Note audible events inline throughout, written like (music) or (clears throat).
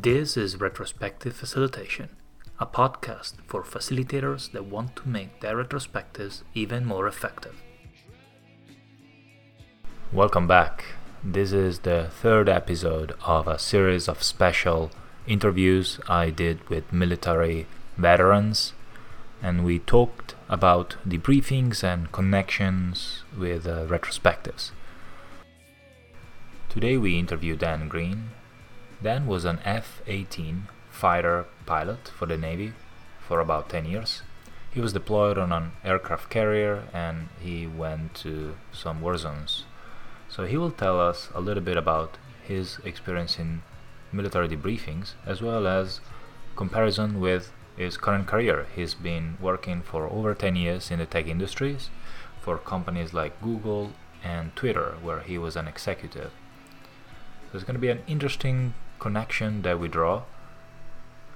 This is Retrospective Facilitation, a podcast for facilitators that want to make their retrospectives even more effective. Welcome back. This is the third episode of a series of special interviews I did with military veterans, and we talked about debriefings and connections with uh, retrospectives. Today we interview Dan Green, Dan was an F 18 fighter pilot for the Navy for about 10 years. He was deployed on an aircraft carrier and he went to some war zones. So he will tell us a little bit about his experience in military debriefings as well as comparison with his current career. He's been working for over 10 years in the tech industries for companies like Google and Twitter, where he was an executive. So it's going to be an interesting connection that we draw,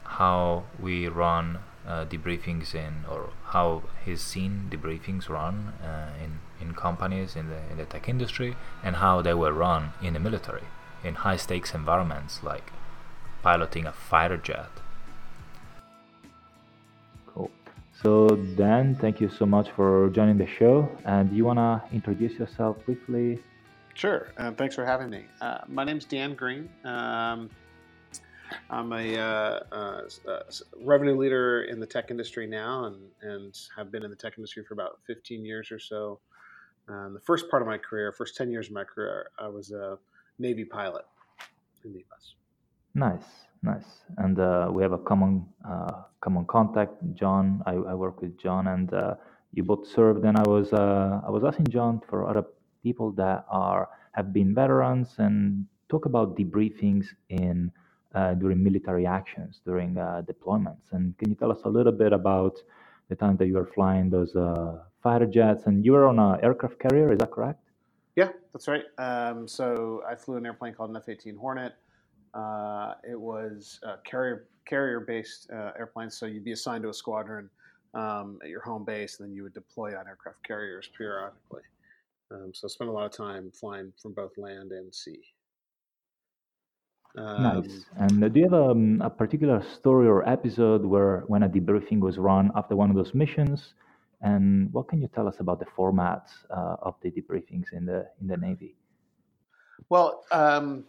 how we run uh, debriefings in, or how he's seen debriefings run uh, in in companies in the in the tech industry, and how they were run in the military in high stakes environments like piloting a fighter jet. Cool. So Dan, thank you so much for joining the show. And you wanna introduce yourself briefly? Sure. Uh, thanks for having me. Uh, my name's Dan Green. Um, I'm a uh, uh, uh revenue leader in the tech industry now, and, and have been in the tech industry for about 15 years or so. Um, the first part of my career, first 10 years of my career, I was a Navy pilot in the U.S. Nice, nice. And uh, we have a common common contact, John. I, I, work with John, and you both served. And I was I was asking John for other people that are have been veterans and talk about debriefings in uh, during military actions during uh, deployments. And can you tell us a little bit about the time that you were flying those uh, fighter jets and you were on an aircraft carrier? Is that correct? Yeah, that's right. Um, so I flew an airplane called an F-18 Hornet. Uh, it was a carrier carrier based uh, airplane, so you'd be assigned to a squadron um, at your home base, and then you would deploy on aircraft carriers periodically. Um, so I spent a lot of time flying from both land and sea. Um, nice. And uh, do you have um, a particular story or episode where when a debriefing was run after one of those missions? And what can you tell us about the formats uh, of the debriefings in the in the Navy? Well, um,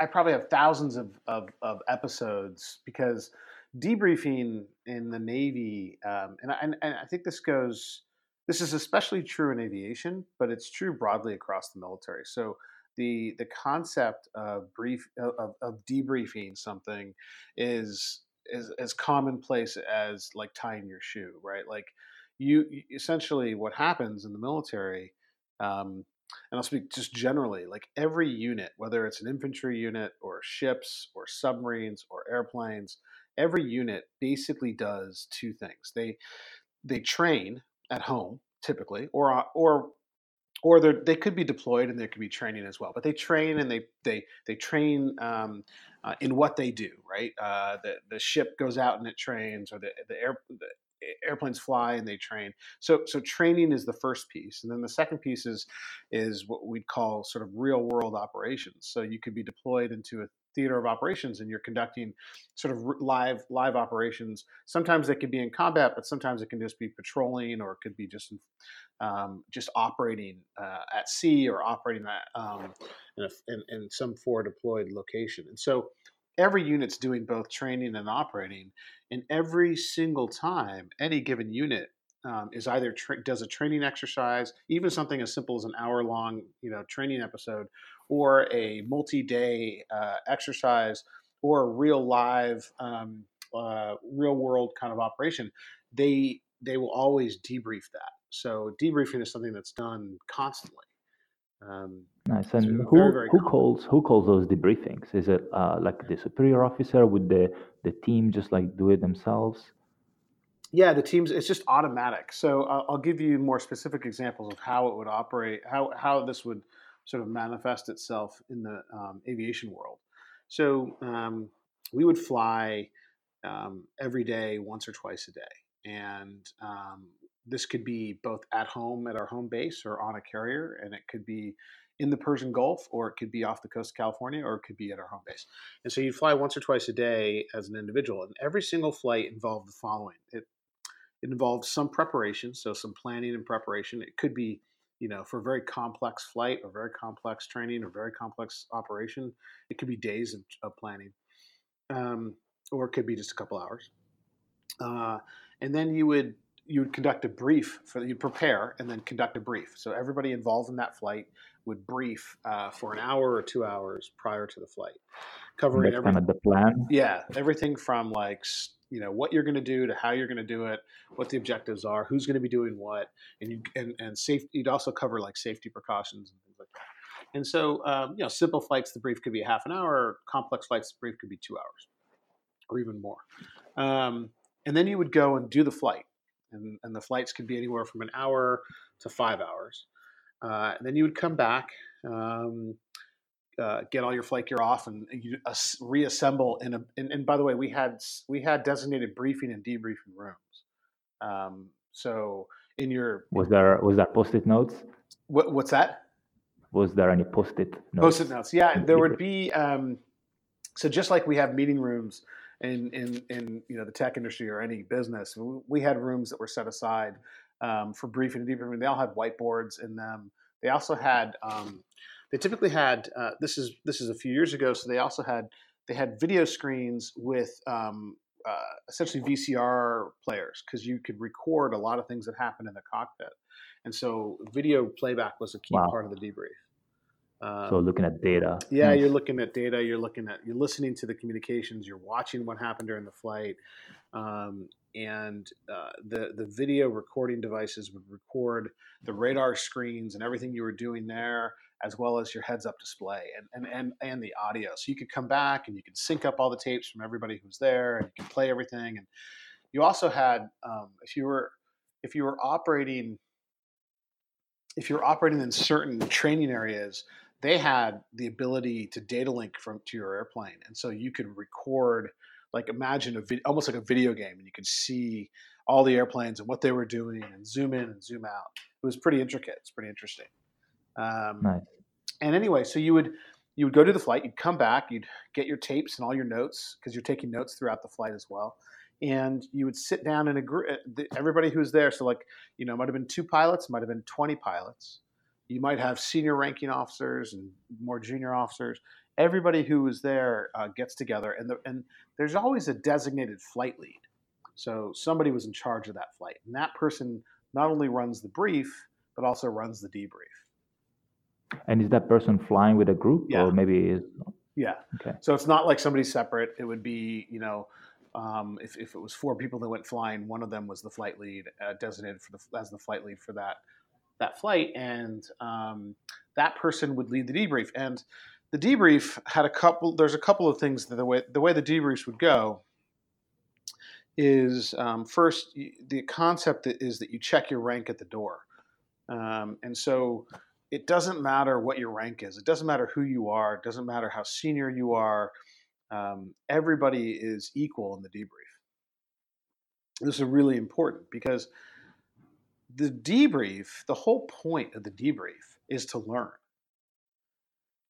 I probably have thousands of, of, of, episodes because debriefing in the Navy, um, and, I, and, and I think this goes this is especially true in aviation, but it's true broadly across the military. So the the concept of brief of, of debriefing something is is as commonplace as like tying your shoe, right? Like you essentially what happens in the military. Um, and I'll speak just generally, like every unit, whether it's an infantry unit or ships or submarines or airplanes, every unit basically does two things. They they train at home typically, or uh, or or they could be deployed and there could be training as well. But they train and they they they train um, uh, in what they do. Right, uh, the the ship goes out and it trains, or the the air the airplanes fly and they train. So so training is the first piece, and then the second piece is is what we'd call sort of real world operations. So you could be deployed into a theater of operations and you're conducting sort of live live operations. Sometimes they can be in combat but sometimes it can just be patrolling or it could be just um, just operating uh, at sea or operating at, um, in, a, in, in, some forward deployed location. And so every unit's doing both training and operating and every single time any given unit um, is either tra- does a training exercise, even something as simple as an hour long, you know, training episode, or a multi-day uh, exercise, or a real live, um, uh, real world kind of operation, they they will always debrief that. So debriefing is something that's done constantly. Um, nice. And who very, very who calls who calls those debriefings? Is it uh, like the superior officer? Would the the team just like do it themselves? Yeah, the teams, it's just automatic. So uh, I'll give you more specific examples of how it would operate, how, how this would sort of manifest itself in the um, aviation world. So um, we would fly um, every day, once or twice a day. And um, this could be both at home at our home base or on a carrier, and it could be in the Persian Gulf, or it could be off the coast of California, or it could be at our home base. And so you'd fly once or twice a day as an individual, and every single flight involved the following: it it involved some preparation, so some planning and preparation. It could be, you know, for a very complex flight or very complex training or very complex operation. It could be days of, of planning, um, or it could be just a couple hours. Uh, and then you would you would conduct a brief for you'd prepare and then conduct a brief. So everybody involved in that flight would brief uh, for an hour or two hours prior to the flight, covering everything. Kind of the plan. Yeah, everything from like you know what you're going to do to how you're going to do it, what the objectives are, who's going to be doing what, and you and and safe. You'd also cover like safety precautions and things like that. And so, um, you know, simple flights, the brief could be half an hour. Complex flights, the brief could be two hours, or even more. Um, and then you would go and do the flight, and, and the flights could be anywhere from an hour to five hours. Uh, and then you would come back, um, uh, get all your flight gear off, and you uh, reassemble. In a and, and, by the way, we had we had designated briefing and debriefing rooms. Um, so in your was there was that post-it notes? What, what's that? Was there any post-it notes? Post-it notes, yeah. There would be. Um, so just like we have meeting rooms in in in you know the tech industry or any business, we had rooms that were set aside um, for briefing and debriefing. They all had whiteboards in them. They also had um, they typically had uh, this is this is a few years ago, so they also had they had video screens with um, uh, essentially VCR players because you could record a lot of things that happened in the cockpit, and so video playback was a key wow. part of the debrief. Um, so looking at data. Yeah, nice. you're looking at data. You're looking at you're listening to the communications. You're watching what happened during the flight, um, and uh, the the video recording devices would record the radar screens and everything you were doing there, as well as your heads up display and and and, and the audio. So you could come back and you could sync up all the tapes from everybody who's there, and you can play everything. And you also had um, if you were if you were operating if you're operating in certain training areas they had the ability to data link from to your airplane, and so you could record, like imagine a vid- almost like a video game, and you could see all the airplanes and what they were doing, and zoom in and zoom out. It was pretty intricate. It's pretty interesting. Um, nice. And anyway, so you would you would go to the flight, you'd come back, you'd get your tapes and all your notes because you're taking notes throughout the flight as well. And you would sit down and agree. Uh, everybody who's there, so like you know, might have been two pilots, might have been twenty pilots you might have senior ranking officers and more junior officers. Everybody who is there uh, gets together, and the, and there's always a designated flight lead. So somebody was in charge of that flight, and that person not only runs the brief but also runs the debrief. And is that person flying with a group, yeah. or maybe is? Yeah. Okay. So it's not like somebody separate. It would be, you know, um, if, if it was four people that went flying, one of them was the flight lead, uh, designated for the as the flight lead for that that flight, and um, that person would lead the debrief. And the debrief had a couple. There's a couple of things that the way the way the debriefs would go is um, first the concept is that you check your rank at the door, um, and so it doesn't matter what your rank is. It doesn't matter who you are. It doesn't matter how senior you are. Um, everybody is equal in the debrief. This is really important because the debrief, the whole point of the debrief is to learn.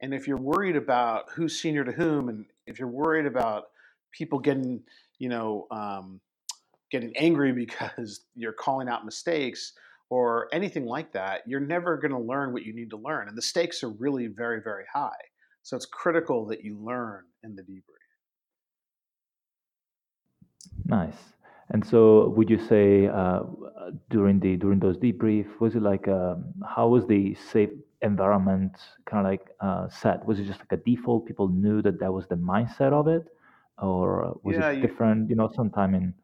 And if you're worried about who's senior to whom, and if you're worried about people getting, you know, um, getting angry (laughs) because you're calling out mistakes or anything like that, you're never going to learn what you need to learn. And the stakes are really very, very high. So it's critical that you learn in the debrief. Nice. And so, would you say uh, during the during those debrief, was it like um, how was the safe environment kind of like uh, set? Was it just like a default? People knew that that was the mindset of it, or was yeah, it you, different? You know, sometime in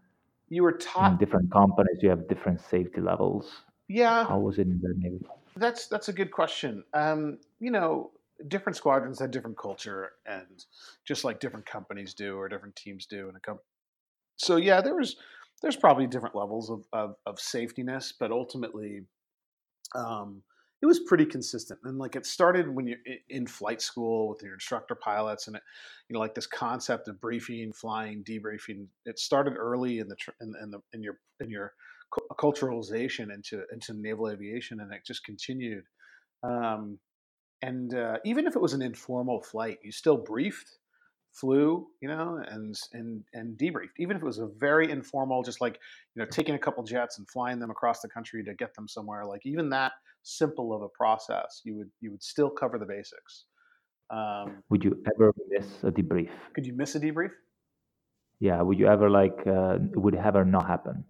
you were taught in different companies, you have different safety levels. Yeah, how was it in the Navy? That's that's a good question. Um, you know, different squadrons had different culture, and just like different companies do or different teams do in a company so yeah, there was there's probably different levels of of, of safetiness, but ultimately, um, it was pretty consistent. And like it started when you're in flight school with your instructor pilots, and it, you know, like this concept of briefing, flying, debriefing. It started early in the in, in the in your in your culturalization into into naval aviation, and it just continued. Um, and uh, even if it was an informal flight, you still briefed, flew, you know, and and and debriefed. Even if it was a very informal, just like you know, taking a couple jets and flying them across the country to get them somewhere. Like even that simple of a process, you would you would still cover the basics. Um, would you ever miss a debrief? Could you miss a debrief? Yeah. Would you ever like? Uh, would it ever not happen?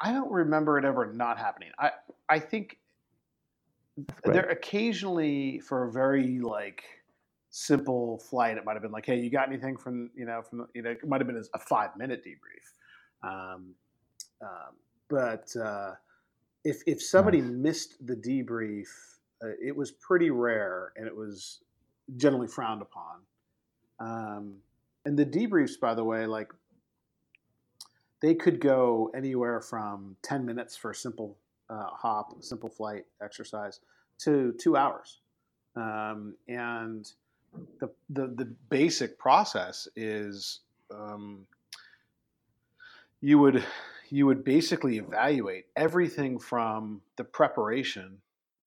I don't remember it ever not happening. I I think there occasionally for a very like simple flight, it might have been like, "Hey, you got anything from you know from you know?" It might have been a five minute debrief. Um, um, but uh, if if somebody nice. missed the debrief, uh, it was pretty rare, and it was generally frowned upon. Um, and the debriefs, by the way, like they could go anywhere from 10 minutes for a simple uh, hop, simple flight exercise, to two hours. Um, and the, the, the basic process is um, you would you would basically evaluate everything from the preparation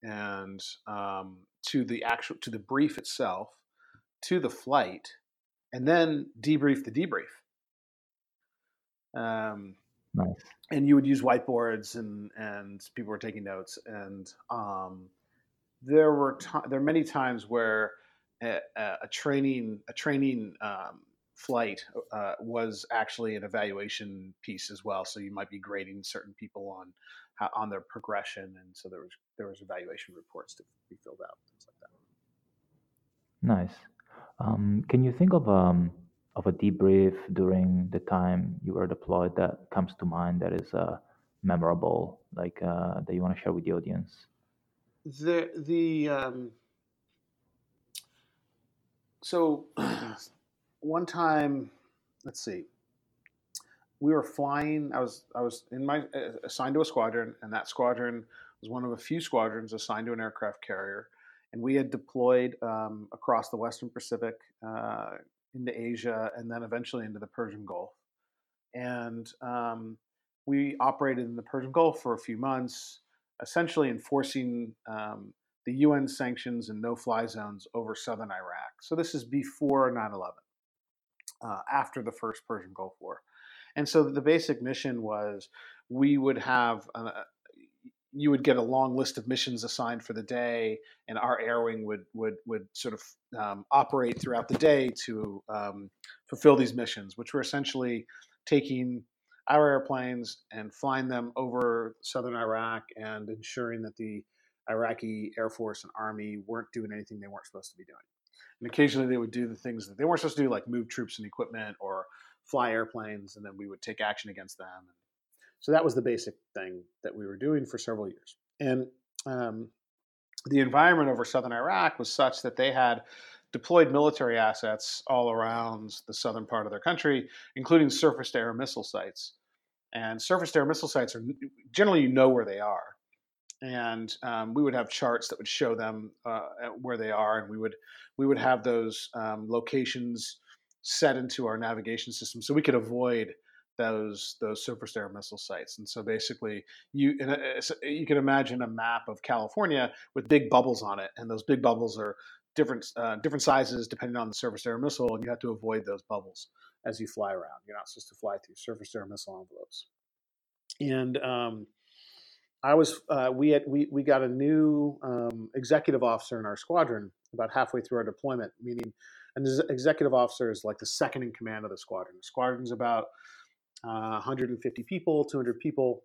and um, to the actual to the brief itself to the flight and then debrief the debrief um, nice. And you would use whiteboards, and and people were taking notes. And um, there were to- there are many times where a, a training a training um, flight uh, was actually an evaluation piece as well. So you might be grading certain people on how, on their progression, and so there was there was evaluation reports to be filled out, things like that. Nice. Um, can you think of um, of a debrief during the time you were deployed that comes to mind that is uh, memorable, like uh, that you want to share with the audience? The the um, so (clears throat) one time, let's see, we were flying. I was I was in my uh, assigned to a squadron, and that squadron was one of a few squadrons assigned to an aircraft carrier and we had deployed um, across the Western Pacific, uh, into Asia, and then eventually into the Persian Gulf. And um, we operated in the Persian Gulf for a few months, essentially enforcing um, the UN sanctions and no fly zones over southern Iraq. So this is before 9 11, uh, after the first Persian Gulf War. And so the basic mission was we would have uh, you would get a long list of missions assigned for the day, and our air wing would would would sort of um, operate throughout the day to um, fulfill these missions, which were essentially taking our airplanes and flying them over southern Iraq and ensuring that the Iraqi Air Force and Army weren't doing anything they weren't supposed to be doing. And occasionally they would do the things that they weren't supposed to do, like move troops and equipment or fly airplanes, and then we would take action against them. So that was the basic thing that we were doing for several years. And um, the environment over southern Iraq was such that they had deployed military assets all around the southern part of their country, including surface to air missile sites. And surface to air missile sites are generally you know where they are. And um, we would have charts that would show them uh, where they are, and we would we would have those um, locations set into our navigation system so we could avoid those those surface air missile sites. And so basically, you you can imagine a map of California with big bubbles on it, and those big bubbles are different uh, different sizes depending on the surface air missile, and you have to avoid those bubbles as you fly around. You're not supposed to fly through surface air missile envelopes. And um, I was uh, we had we we got a new um, executive officer in our squadron about halfway through our deployment, meaning an executive officer is like the second in command of the squadron. The squadron's about uh, 150 people, 200 people,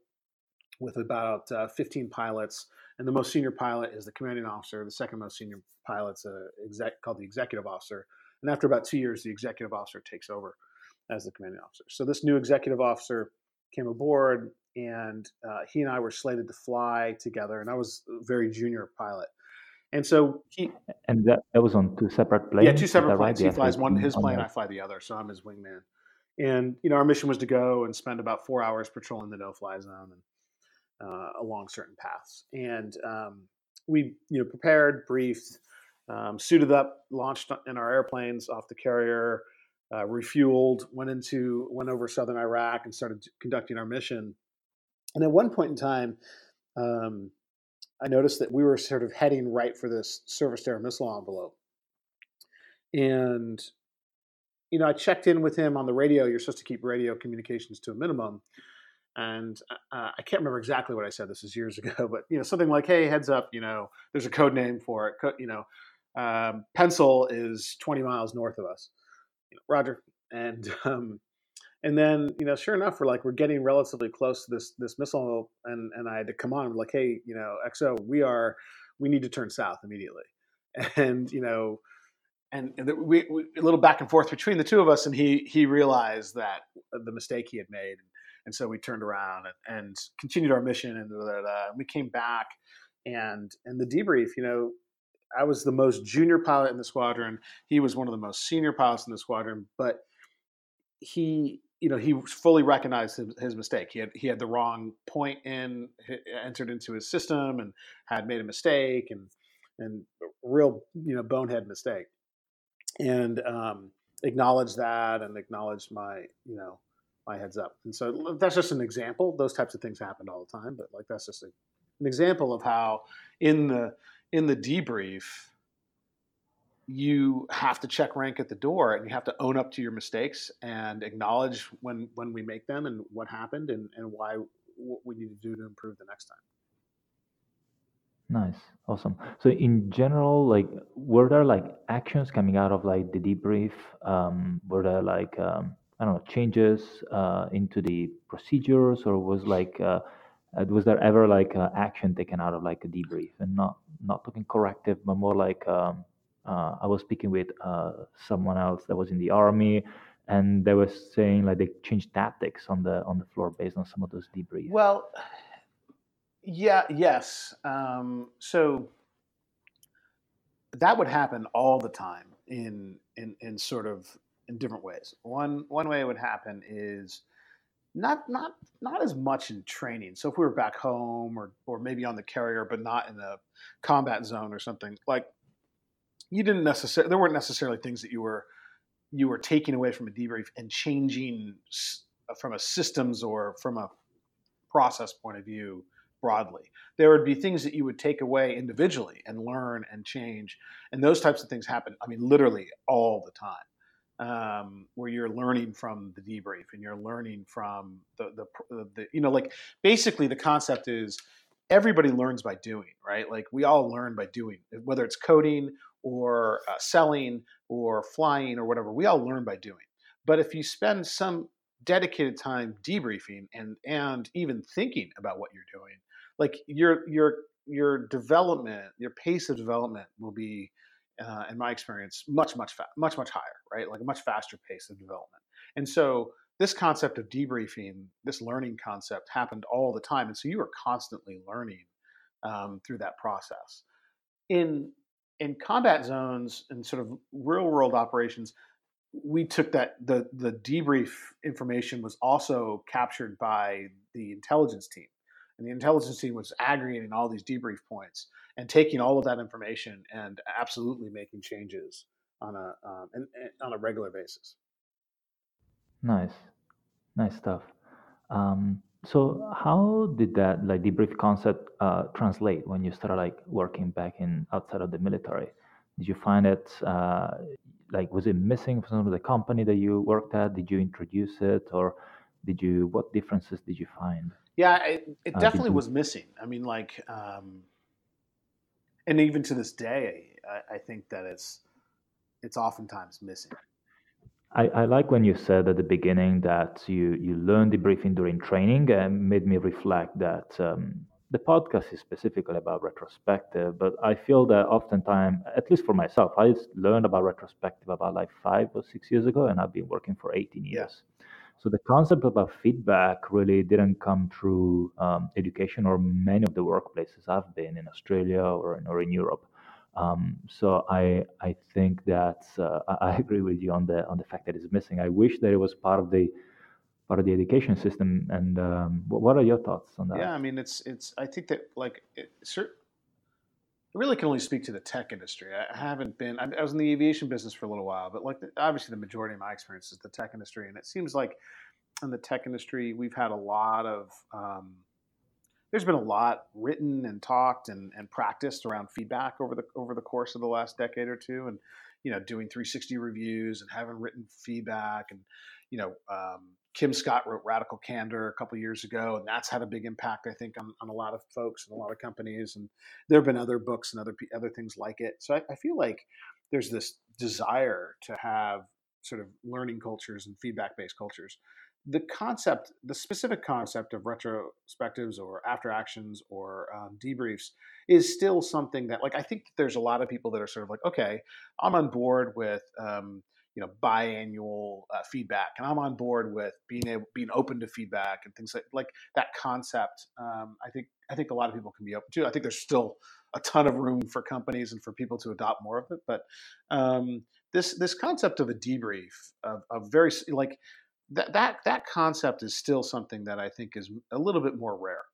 with about uh, 15 pilots. And the most senior pilot is the commanding officer. The second most senior pilot's a exec, called the executive officer. And after about two years, the executive officer takes over as the commanding officer. So this new executive officer came aboard, and uh, he and I were slated to fly together. And I was a very junior pilot. And so he and that, that was on two separate planes. Yeah, two separate planes. Right? He flies one his plane, I fly the other. So I'm his wingman. And you know, our mission was to go and spend about four hours patrolling the no-fly zone and uh, along certain paths. And um, we, you know, prepared, briefed, um, suited up, launched in our airplanes off the carrier, uh, refueled, went into went over southern Iraq and started conducting our mission. And at one point in time, um, I noticed that we were sort of heading right for this to air missile envelope. And you know, I checked in with him on the radio. You're supposed to keep radio communications to a minimum. And uh, I can't remember exactly what I said. This is years (laughs) ago, but you know, something like, "Hey, heads up! You know, there's a code name for it. Co- you know, um, Pencil is 20 miles north of us." You know, Roger. And (laughs) um, and then you know, sure enough, we're like we're getting relatively close to this this missile, and and I had to come on. I'm like, "Hey, you know, XO, we are we need to turn south immediately." (laughs) And you know, and, and we, we, a little back and forth between the two of us, and he he realized that the mistake he had made, and so we turned around and, and continued our mission, and we came back, and and the debrief, you know, I was the most junior pilot in the squadron. He was one of the most senior pilots in the squadron, but he you know he fully recognized his, his, mistake. He had he had the wrong point in entered into his system and had made a mistake and and real you know bonehead mistake. And um, acknowledge that and acknowledged my you know my heads up. And so that's just an example. Those types of things happen all the time but like that's just a, an example of how in the in the debrief you have to check rank at the door and you have to own up to your mistakes and acknowledge when when we make them and what happened and, and why what we need to do to improve the next time Nice. Awesome. So in general, like, were there like actions coming out of like the debrief? Um, were there like, um, I don't know, changes uh, into the procedures, or was like, uh, uh, was there ever like uh, action taken out of like a debrief? And not not talking corrective, but more like, um, uh, I was speaking with uh, someone else that was in the army, and they were saying like they changed tactics on the on the floor based on some of those debriefs. Well, yeah, yes. Um, so that would happen all the time in in in sort of in different ways. One one way it would happen is not not not as much in training. So if we were back home or or maybe on the carrier, but not in a combat zone or something like you didn't necessarily there weren't necessarily things that you were you were taking away from a debrief and changing from a systems or from a process point of view broadly. There would be things that you would take away individually and learn and change, and those types of things happen. I mean, literally all the time. Um, where you're learning from the debrief and you're learning from the, the, the you know like basically the concept is everybody learns by doing right like we all learn by doing whether it's coding or uh, selling or flying or whatever we all learn by doing but if you spend some dedicated time debriefing and and even thinking about what you're doing like your your your development, your pace of development will be, uh, in my experience, much much fa- much much higher, right? Like a much faster pace of development. And so this concept of debriefing, this learning concept, happened all the time, and so you were constantly learning um, through that process. In in combat zones and sort of real world operations, we took that the the debrief information was also captured by the intelligence team and the intelligence team was aggregating all these debrief points and taking all of that information and absolutely making changes on a um, and, and on a regular basis. Nice, nice stuff. Um, so, how did that like debrief concept uh, translate when you started like working back in outside of the military? Did you find it uh, like was it missing from the company that you worked at? Did you introduce it, or did you? What differences did you find? Yeah, it, it uh, definitely was missing. I mean, like, um, and even to this day, I, I, think that it's it's oftentimes missing. I, I, like when you said at the beginning that you you learned debriefing during training, and made me reflect that um, the podcast is specifically about retrospective, but I feel that oftentimes, at least for myself, I learned about retrospective about like five or six years ago, and I've been working for 18 years. Yeah. So the concept about feedback really didn't come through um, education or many of the workplaces I've been in Australia or in, or in Europe. Um, so I I think that uh, I agree with you on the on the fact that it's missing. I wish that it was part of the part of the education system. And um, what are your thoughts on that? Yeah, I mean it's it's I think that like it, really can only speak to the tech industry. I haven't been. I was in the aviation business for a little while, but like obviously the majority of my experience is the tech industry, and it seems like in the tech industry we've had a lot of. Um, there's been a lot written and talked and, and practiced around feedback over the over the course of the last decade or two, and you know doing 360 reviews and having written feedback and you know um, Kim Scott wrote Radical Candor a couple years ago, and that's had a big impact, I think, on, on a lot of folks and a lot of companies. And there have been other books and other other things like it. So I, I feel like there's this desire to have sort of learning cultures and feedback based cultures. The concept, the specific concept of retrospectives or after actions or um, debriefs is still something that, like, I think there's a lot of people that are sort of like, okay, I'm on board with. Um, you know biannual uh, feedback and i'm on board with being able being open to feedback and things like like that concept um, i think i think a lot of people can be open to i think there's still a ton of room for companies and for people to adopt more of it but um, this this concept of a debrief of, of very like that that that concept is still something that i think is a little bit more rare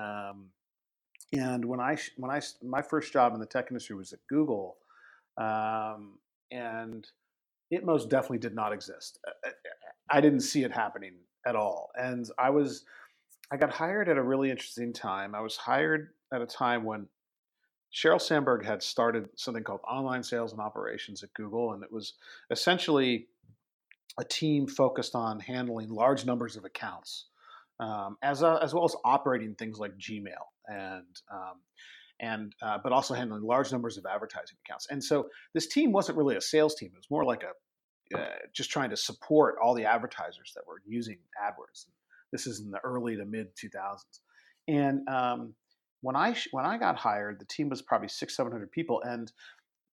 um, and when i when i my first job in the tech industry was at google um, and it most definitely did not exist. Uh, uh, I didn't see it happening at all. And I was, I got hired at a really interesting time. I was hired at a time when Sheryl Sandberg had started something called Online Sales and Operations at Google, and it was essentially a team focused on handling large numbers of accounts, um, as a, as well as operating things like Gmail and um, and uh, but also handling large numbers of advertising accounts. And so this team wasn't really a sales team; it was more like a uh, just trying to support all the advertisers that were using AdWords. This is in the early to mid 2000s. And um, when I when I got hired, the team was probably six seven hundred people, and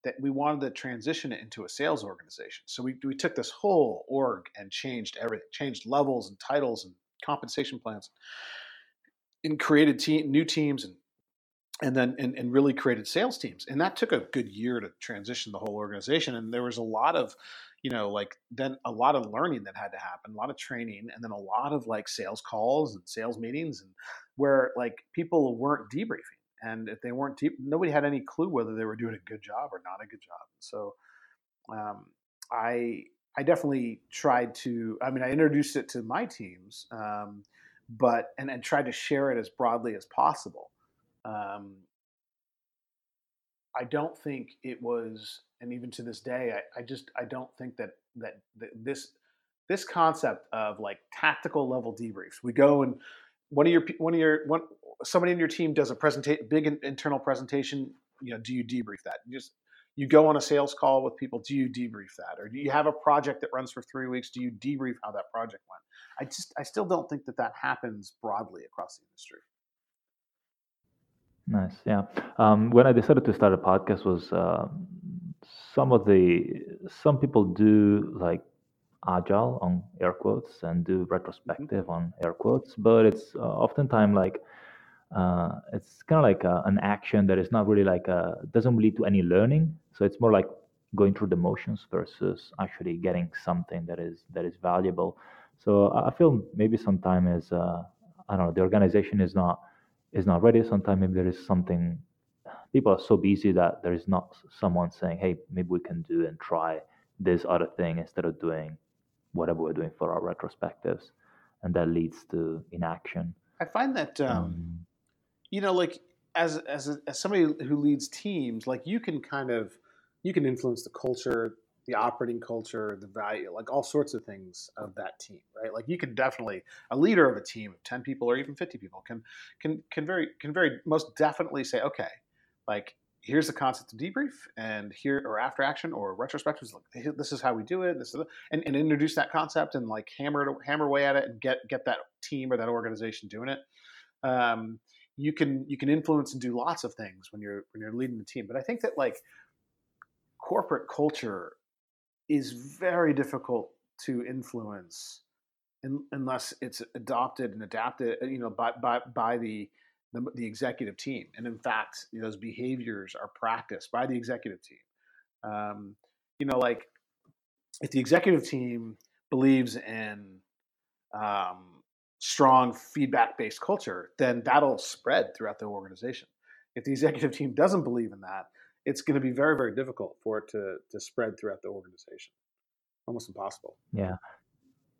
that we wanted to transition it into a sales organization. So we we took this whole org and changed everything, changed levels and titles and compensation plans, and created team, new teams and and then and, and, really created sales teams. And that took a good year to transition the whole organization. And there was a lot of you know like then a lot of learning that had to happen a lot of training and then a lot of like sales calls and sales meetings and where like people weren't debriefing and if they weren't deep nobody had any clue whether they were doing a good job or not a good job so um, i i definitely tried to i mean i introduced it to my teams um, but and, and tried to share it as broadly as possible um, I don't think it was, and even to this day, I, I just I don't think that, that this this concept of like tactical level debriefs. We go and one of your one of your one somebody in your team does a presentation, big internal presentation. You know, do you debrief that? You just you go on a sales call with people. Do you debrief that, or do you have a project that runs for three weeks? Do you debrief how that project went? I just I still don't think that that happens broadly across the industry. Nice. Yeah. Um, when I decided to start a podcast, was uh, some of the some people do like agile on air quotes and do mm-hmm. retrospective on air quotes, but it's uh, oftentimes like uh, it's kind of like a, an action that is not really like a doesn't lead to any learning. So it's more like going through the motions versus actually getting something that is that is valuable. So I feel maybe sometimes is uh, I don't know the organization is not is not ready. Sometimes maybe there is something. People are so busy that there is not someone saying, "Hey, maybe we can do and try this other thing instead of doing whatever we're doing for our retrospectives," and that leads to inaction. I find that um, um, you know, like as as a, as somebody who leads teams, like you can kind of you can influence the culture the operating culture, the value, like all sorts of things of that team, right? Like you can definitely a leader of a team of ten people or even fifty people can can can very can very most definitely say, okay, like here's the concept of debrief and here or after action or retrospective like this is how we do it this is and, and introduce that concept and like hammer hammer away at it and get get that team or that organization doing it um, you can you can influence and do lots of things when you're when you're leading the team but i think that like corporate culture is very difficult to influence in, unless it's adopted and adapted, uh, you know, by by, by the, the, the executive team. And in fact, those behaviors are practiced by the executive team. Um, you know, like if the executive team believes in um, strong feedback based culture, then that'll spread throughout the organization. if the executive team doesn't believe in that, it's going to be very, very difficult for it to, to spread throughout the organization. Almost impossible. Yeah.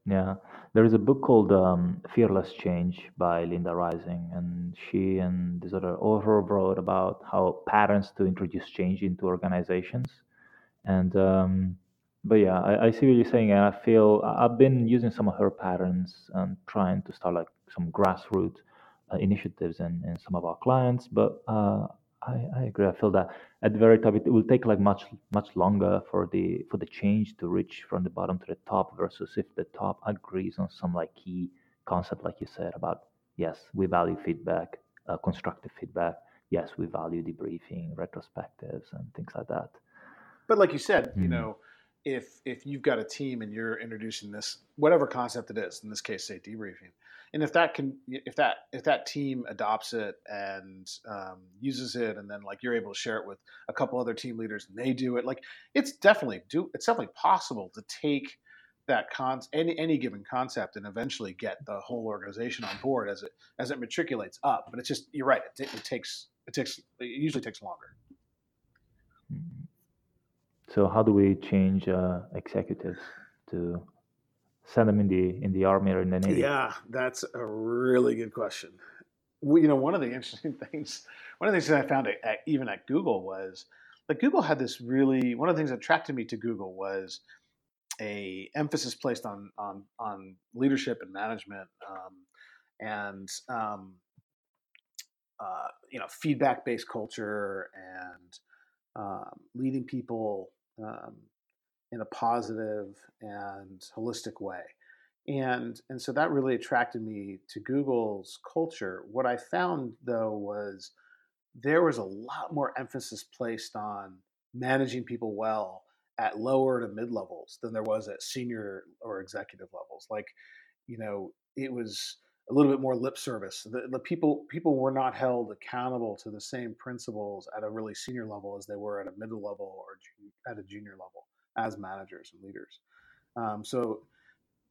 Yeah. There is a book called um, Fearless Change by Linda Rising, and she and this other author wrote about how patterns to introduce change into organizations. And um, but yeah, I, I see what you're saying, and I feel I've been using some of her patterns and trying to start like some grassroots uh, initiatives in, in some of our clients. But uh, I, I agree. I feel that at the very top, it, will take like much much longer for the for the change to reach from the bottom to the top versus if the top agrees on some like key concept, like you said about yes, we value feedback, uh, constructive feedback. Yes, we value debriefing, retrospectives, and things like that. But like you said, mm. you know, if if you've got a team and you're introducing this whatever concept it is, in this case, say debriefing, and if that can if that if that team adopts it and um, uses it and then like you're able to share it with a couple other team leaders and they do it like it's definitely do it's definitely possible to take that con any any given concept and eventually get the whole organization on board as it as it matriculates up but it's just you're right it, it takes it takes it usually takes longer so how do we change uh, executives to send them in the in the army or in the navy? Yeah, that's a really good question. You know, one of the interesting (laughs) things, one of the things that I found at, at, even at Google was like Google had this really one of the things that attracted me to Google was a emphasis placed on on on leadership and management um, and um, uh, you know feedback based culture and um, leading people um, in a positive and holistic way. And, and so that really attracted me to Google's culture. What I found though was there was a lot more emphasis placed on managing people well at lower to mid levels than there was at senior or executive levels. Like, you know, it was a little bit more lip service. The, the people people were not held accountable to the same principles at a really senior level as they were at a middle level or at a junior level as managers and leaders. Um, so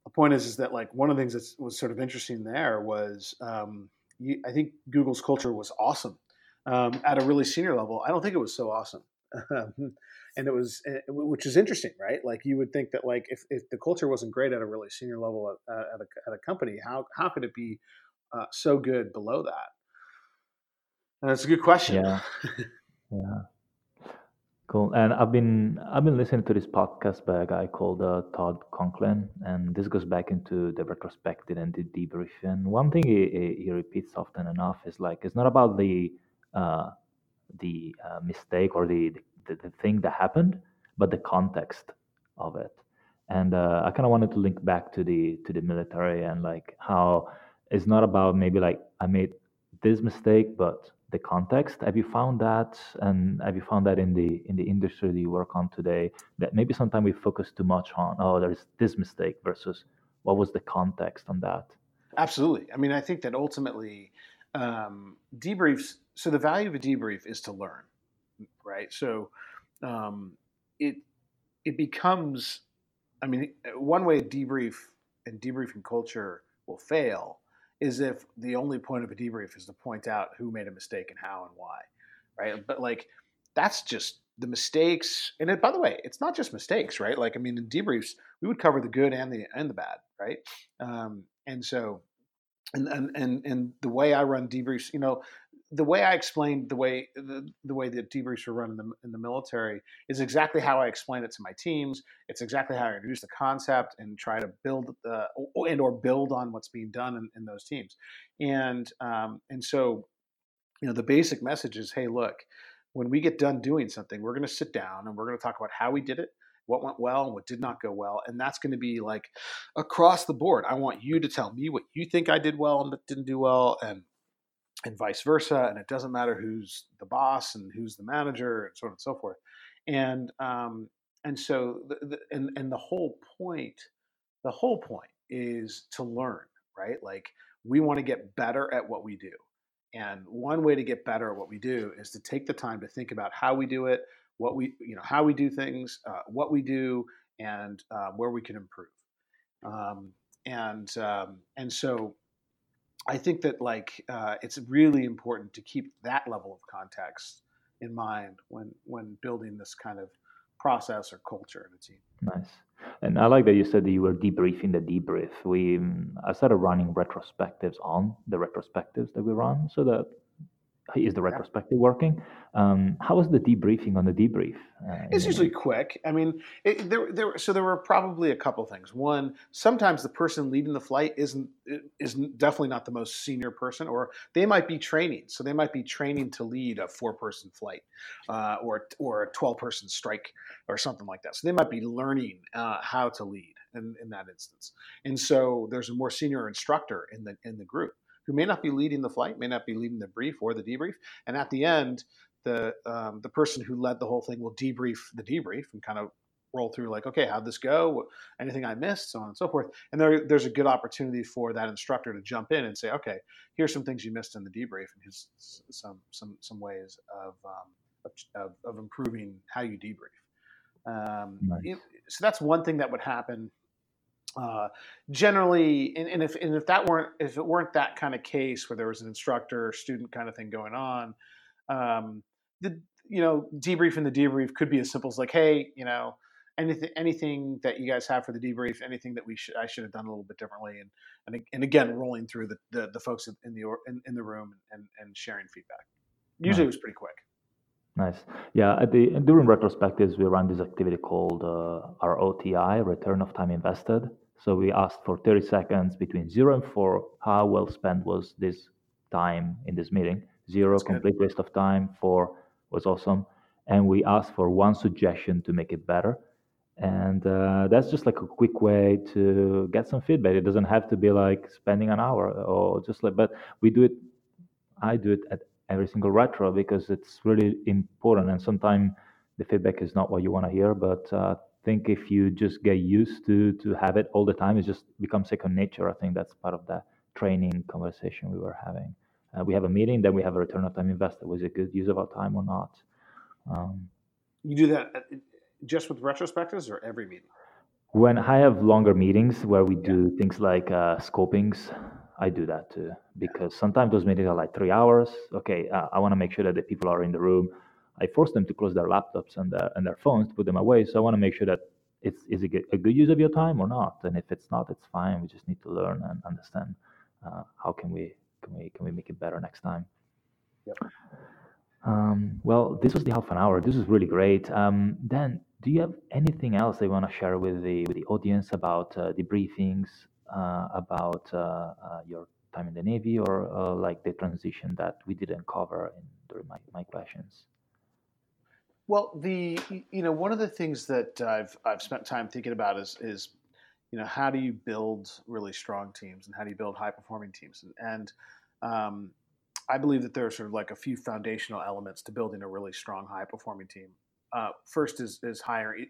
the point is, is that like one of the things that was sort of interesting there was um, you, I think Google's culture was awesome um, at a really senior level. I don't think it was so awesome. And it was, eh, which is interesting, right? Like you would think that like if, if the culture wasn't great at a really senior level at, at, a, at a company, how, how could it be uh, so good below that? And that's a good question. Yeah. (laughs) yeah. Cool. And I've been I've been listening to this podcast by a guy called uh, Todd Conklin, and this goes back into the retrospective and the debrief. And one thing he, he repeats often enough is like it's not about the uh, the uh, mistake or the, the the thing that happened, but the context of it. And uh, I kind of wanted to link back to the to the military and like how it's not about maybe like I made this mistake, but the context. Have you found that, and have you found that in the in the industry that you work on today, that maybe sometimes we focus too much on, oh, there's this mistake versus what was the context on that? Absolutely. I mean, I think that ultimately um, debriefs. So the value of a debrief is to learn, right? So um, it it becomes. I mean, one way a debrief and debriefing culture will fail is if the only point of a debrief is to point out who made a mistake and how and why, right? But like that's just the mistakes. And it, by the way, it's not just mistakes, right? Like I mean, in debriefs, we would cover the good and the and the bad, right? Um, and so, and and and and the way I run debriefs, you know, the way I explained the way the, the way the debriefs are run in the, in the military is exactly how I explain it to my teams. It's exactly how I introduce the concept and try to build the and or build on what's being done in, in those teams. And um, and so, you know, the basic message is, hey, look, when we get done doing something, we're going to sit down and we're going to talk about how we did it, what went well and what did not go well, and that's going to be like across the board. I want you to tell me what you think I did well and didn't do well, and and vice versa. And it doesn't matter who's the boss and who's the manager and so on and so forth. And um, and so the, the, and and the whole point, the whole point is to learn, right? Like we want to get better at what we do. And one way to get better at what we do is to take the time to think about how we do it, what we, you know, how we do things, uh, what we do, and uh, where we can improve. Um, and um, and so I think that like uh, it's really important to keep that level of context in mind when when building this kind of process or culture in a team. Nice. And I like that you said that you were debriefing the debrief. We I started running retrospectives on the retrospectives that we run so that is the retrospective working? Um, how was the debriefing on the debrief? Uh, it's usually quick. I mean, it, there, there. So there were probably a couple things. One, sometimes the person leading the flight isn't is definitely not the most senior person, or they might be training. So they might be training to lead a four person flight, uh, or or a twelve person strike, or something like that. So they might be learning uh, how to lead in, in that instance. And so there's a more senior instructor in the in the group who may not be leading the flight, may not be leading the brief or the debrief. And at the end, the um, the person who led the whole thing will debrief the debrief and kind of roll through like, okay, how'd this go? Anything I missed, so on and so forth. And there, there's a good opportunity for that instructor to jump in and say, okay, here's some things you missed in the debrief, and here's some some some ways of um, of, of, improving how you debrief. Um, nice. so that's one thing that would happen uh, generally, and, and, if and if that weren't if it weren't that kind of case where there was an instructor student kind of thing going on, um, the you know debrief in the debrief could be as simple as like, hey, you know, anything anything that you guys have for the debrief, anything that we should I should have done a little bit differently, and and, and again rolling through the, the, the folks in the in, in the room and and sharing feedback. Usually, nice. it was pretty quick. Nice. Yeah, at the during retrospectives, we run this activity called uh, ROTI, Return of Time Invested. So we asked for 30 seconds between zero and four. How well spent was this time in this meeting? Zero, That's complete good. waste of time. Four was awesome. And we asked for one suggestion to make it better. And uh, that's just like a quick way to get some feedback. It doesn't have to be like spending an hour or just like, but we do it. I do it at every single retro because it's really important. And sometimes the feedback is not what you want to hear, but uh, think if you just get used to to have it all the time, it just becomes second nature. I think that's part of that training conversation we were having. Uh, we have a meeting, then we have a return of time invested. Was it good use of our time or not? Um, you do that uh, just with retrospectives or every meeting? When I have longer meetings where we do yeah. things like uh, scopings, I do that too because sometimes those meetings are like three hours. Okay, uh, I want to make sure that the people are in the room I force them to close their laptops and their, and their phones to put them away. So I want to make sure that it's is it a good use of your time or not. And if it's not, it's fine. We just need to learn and understand uh, how can we can we can we make it better next time. Yep. Um, well, this was the half an hour. This is really great. Um, Dan, do you have anything else you want to share with the with the audience about uh, debriefings, uh, about uh, uh, your time in the Navy, or uh, like the transition that we didn't cover in during my, my questions? Well, the you know one of the things that I've I've spent time thinking about is is you know how do you build really strong teams and how do you build high performing teams and, and um, I believe that there are sort of like a few foundational elements to building a really strong high performing team. Uh, first is is hiring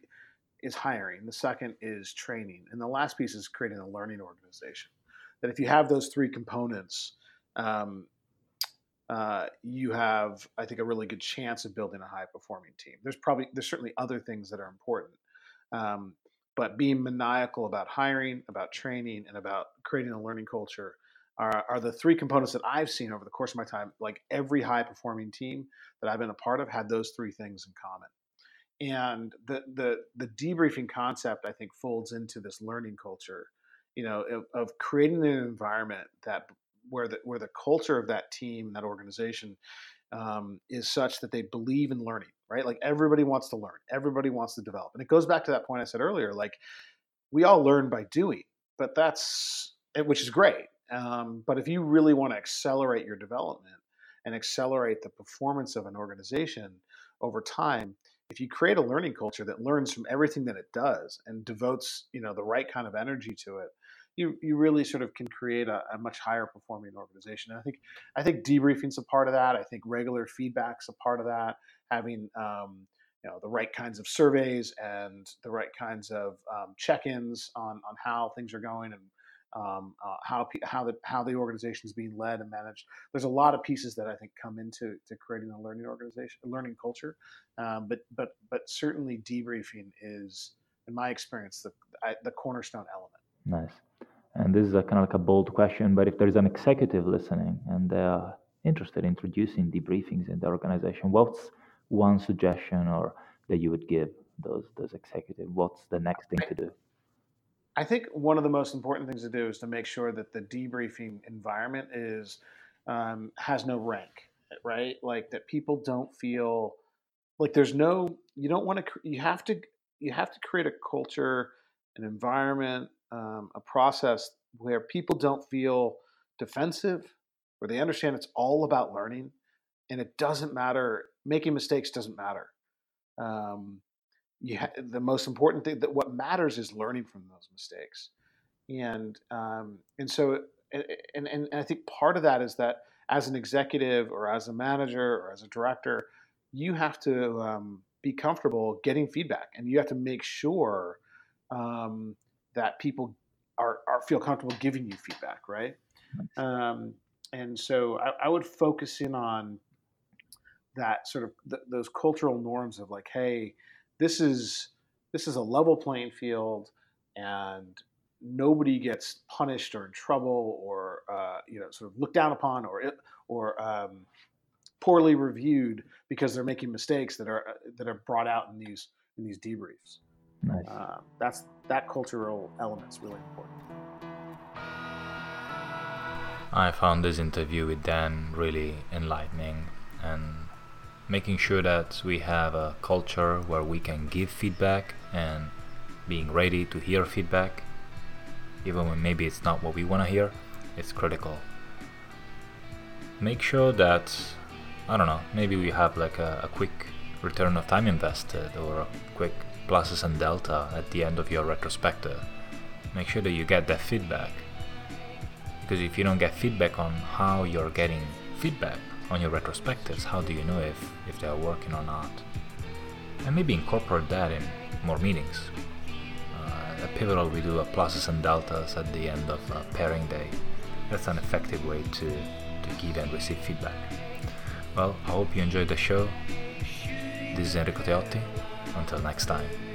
is hiring. The second is training, and the last piece is creating a learning organization. That if you have those three components, um, uh, you have, I think, a really good chance of building a high performing team. There's probably there's certainly other things that are important, um, but being maniacal about hiring, about training, and about creating a learning culture are, are the three components that I've seen over the course of my time. Like every high performing team that I've been a part of had those three things in common. And the the the debriefing concept, I think, folds into this learning culture, you know, of, of creating an environment that where the where the culture of that team, that organization, um, is such that they believe in learning, right? Like everybody wants to learn, everybody wants to develop, and it goes back to that point I said earlier. Like we all learn by doing, but that's eh, which is great. Um, but if you really want to accelerate your development and accelerate the performance of an organization over time, if you create a learning culture that learns from everything that it does and devotes, you know, the right kind of energy to it, you you really sort of can create a, a much higher performing organization. And I think I think debriefing's a part of that. I think regular feedback's a part of that. Having um, you know the right kinds of surveys and the right kinds of um, check-ins on on how things are going and um, uh, how how the how the organization is being led and managed. There's a lot of pieces that I think come into to creating a learning organization, a learning culture. Um, but but but certainly debriefing is, in my experience, the I, the cornerstone element. Nice. And this is a kind of like a bold question, but if there's an executive listening and they are interested in introducing debriefings in the organization, what's one suggestion or that you would give those those executives? What's the next thing to do? I think one of the most important things to do is to make sure that the debriefing environment is um, has no rank, right? Like that people don't feel like there's no you don't want to you have to you have to create a culture, an environment, um, a process where people don't feel defensive, where they understand it's all about learning, and it doesn't matter. Making mistakes doesn't matter. Um, ha- the most important thing that what matters is learning from those mistakes, and um, and so and, and and I think part of that is that as an executive or as a manager or as a director, you have to um, be comfortable getting feedback, and you have to make sure um, that people are, are feel comfortable giving you feedback, right? Um, and so I, I, would focus in on that sort of th- those cultural norms of like, hey, this is this is a level playing field, and nobody gets punished or in trouble or uh, you know sort of looked down upon or or um, poorly reviewed because they're making mistakes that are that are brought out in these in these debriefs. Nice. Uh, that's that cultural element is really important. I found this interview with Dan really enlightening and making sure that we have a culture where we can give feedback and being ready to hear feedback even when maybe it's not what we want to hear it's critical make sure that I don't know, maybe we have like a, a quick return of time invested or a quick pluses and delta at the end of your retrospective. Make sure that you get that feedback. Because if you don't get feedback on how you're getting feedback on your retrospectives, how do you know if, if they are working or not? And maybe incorporate that in more meetings. Uh, at Pivotal, we do a pluses and deltas at the end of a pairing day. That's an effective way to, to give and receive feedback. Well, I hope you enjoyed the show. This is Enrico Teotti. Until next time.